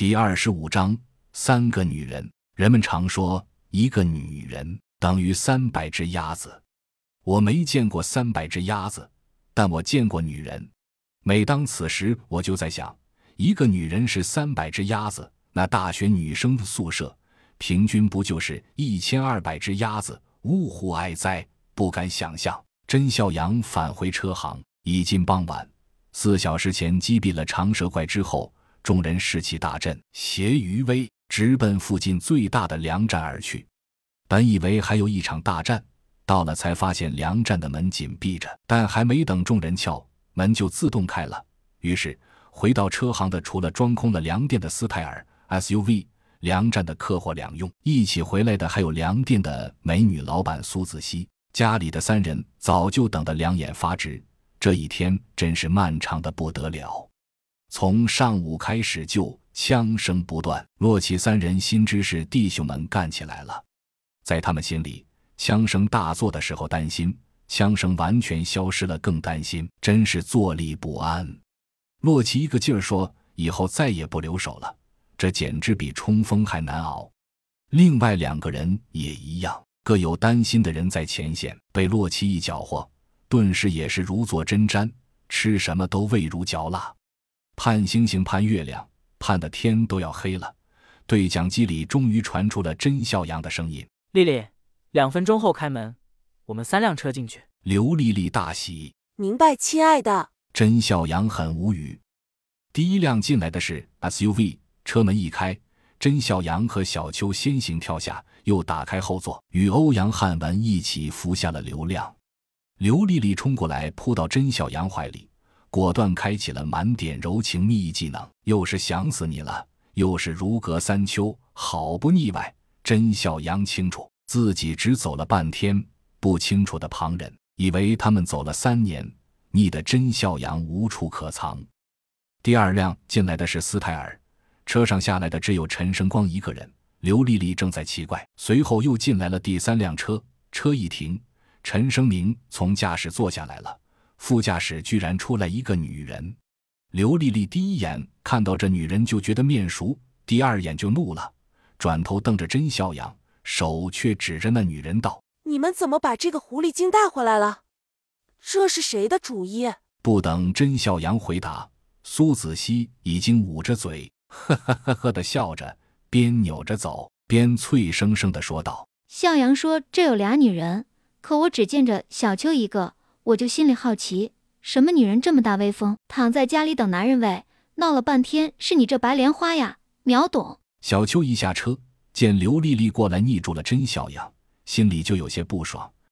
第二十五章三个女人。人们常说，一个女人等于三百只鸭子。我没见过三百只鸭子，但我见过女人。每当此时，我就在想，一个女人是三百只鸭子，那大学女生的宿舍平均不就是一千二百只鸭子？呜呼哀哉！不敢想象。甄孝阳返回车行，已近傍晚。四小时前击毙了长蛇怪之后，众人士气大振，携余威直奔附近最大的粮站而去。本以为还有一场大战，到了才发现粮站的门紧闭着。但还没等众人敲门，就自动开了。于是回到车行的，除了装空了粮店的斯泰尔 SUV，粮站的客货两用，一起回来的还有粮店的美女老板苏子熙。家里的三人早就等得两眼发直，这一天真是漫长的不得了。从上午开始就枪声不断，洛奇三人心知是弟兄们干起来了。在他们心里，枪声大作的时候担心，枪声完全消失了更担心，真是坐立不安。洛奇一个劲儿说：“以后再也不留手了，这简直比冲锋还难熬。”另外两个人也一样。各有担心的人在前线，被洛奇一搅和，顿时也是如坐针毡，吃什么都味如嚼蜡。盼星星盼月亮，盼的天都要黑了。对讲机里终于传出了甄笑阳的声音：“丽丽，两分钟后开门，我们三辆车进去。”刘丽丽大喜：“明白，亲爱的。”甄笑阳很无语。第一辆进来的是 SUV，车门一开。甄小阳和小秋先行跳下，又打开后座，与欧阳汉文一起扶下了刘亮。刘丽丽冲过来，扑到甄小阳怀里，果断开启了满点柔情蜜意技能。又是想死你了，又是如隔三秋，好不腻歪。甄小阳清楚自己只走了半天，不清楚的旁人以为他们走了三年，腻得甄小阳无处可藏。第二辆进来的是斯泰尔。车上下来的只有陈生光一个人，刘丽丽正在奇怪。随后又进来了第三辆车，车一停，陈生明从驾驶坐下来了，副驾驶居然出来一个女人。刘丽丽第一眼看到这女人就觉得面熟，第二眼就怒了，转头瞪着甄笑阳，手却指着那女人道：“你们怎么把这个狐狸精带回来了？这是谁的主意？”不等甄笑阳回答，苏子熙已经捂着嘴。呵呵呵呵的笑着，边扭着走，边脆生生的说道：“笑阳说这有俩女人，可我只见着小秋一个，我就心里好奇，什么女人这么大威风，躺在家里等男人喂？闹了半天是你这白莲花呀！”秒懂。小秋一下车，见刘丽丽过来，腻住了甄小阳，心里就有些不爽，